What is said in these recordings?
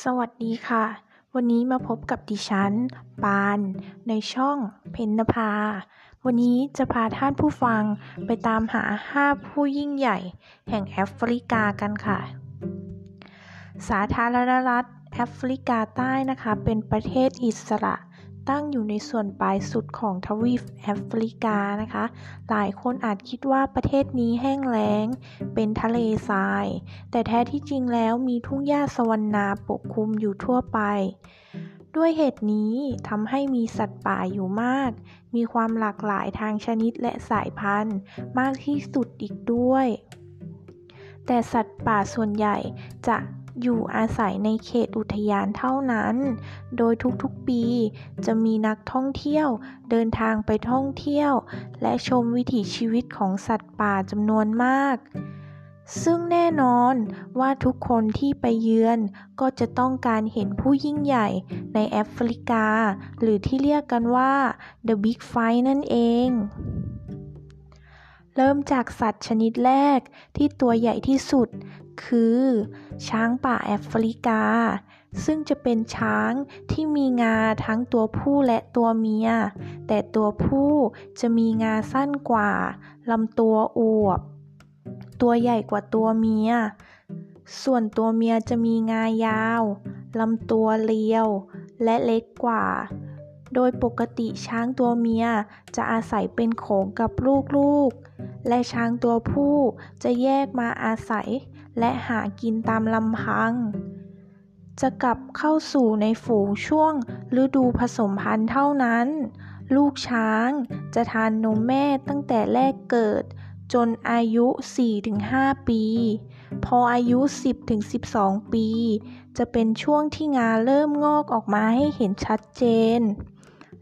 สวัสดีค่ะ วันนี้มาพบกับดิฉัน ปาน ในช่องเพนนภา วันนี้จะพาท่านผู้ฟังไปตามหา 5 ผู้ยิ่งใหญ่แห่งแอฟริกากันค่ะ สาธารณรัฐแอฟริกาใต้นะคะ เป็นประเทศอิสระ ตั้งอยู่ในส่วนปลายสุดของทวีปแอฟริกานะคะ หลายคนอาจคิดว่าประเทศนี้แห้งแล้ง เป็นทะเลทราย แต่แท้ที่จริงแล้วมีทุ่งหญ้าสวรรณาปกคลุมอยู่ทั่วไป ด้วยเหตุนี้ทำให้มีสัตว์ป่าอยู่มาก มีความหลากหลายทางชนิดและสายพันธุ์ มากที่สุดอีกด้วย แต่สัตว์ป่าส่วนใหญ่จะ อยู่อาศัยในเขตอุทยานเท่านั้น โดยทุกๆปีจะมีนักท่องเที่ยวเดินทางไปท่องเที่ยว และชมวิถีชีวิตของสัตว์ป่าจำนวนมาก ซึ่งแน่นอนว่าทุกคนที่ไปเยือนก็จะต้องการเห็นผู้ยิ่งใหญ่ในแอฟริกา หรือที่เรียกกันว่า The Big Five นั่นเองเริ่มจากสัตว์ชนิดแรกที่ตัวใหญ่ที่สุด คือ ช้างป่าแอฟริกา ซึ่งจะเป็นช้างที่มีงาทั้งตัวผู้และตัวเมีย แต่ตัวผู้จะมีงาสั้นกว่าลำตัวอวบ ตัวใหญ่กว่าตัวเมีย ส่วนตัวเมียจะมีงายาวลำตัวเรียว และเล็กกว่า โดยปกติช้างตัวเมียจะอาศัยเป็นโขงกับลูกๆ และช้างตัวผู้จะแยกมาอาศัย และหากินตามลำพัง จะกลับเข้าสู่ในฝูงช่วงฤดูผสมพันธุ์เท่านั้น ลูกช้างจะทานนมแม่ตั้งแต่แรกเกิด จนอายุ 4-5 ปี พออายุ 10-12 ปีจะเป็นช่วงที่งาเริ่มงอกออกมาให้เห็นชัดเจน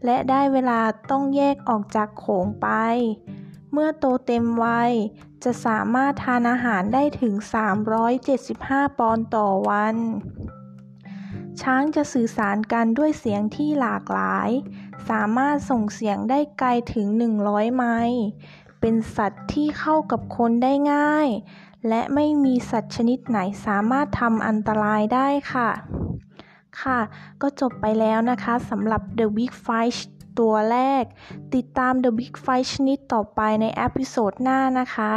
และได้เวลาต้องแยกออกจากโขงไป เมื่อโตเต็มวัย จะสามารถทานอาหารได้ถึง 375 ปอนด์ต่อวัน ช้างจะสื่อสารกันด้วยเสียงที่หลากหลาย สามารถส่งเสียงได้ไกลถึง 100 ไมล์เป็นสัตว์ที่เข้ากับคนได้ง่าย และไม่มีสัตว์ชนิดไหนสามารถทำอันตรายได้ค่ะ ค่ะ ก็จบไปแล้วนะคะสำหรับ The Big Five ตัวแรก ติดตาม The Big Five ชนิดต่อไปใน episode หน้านะคะ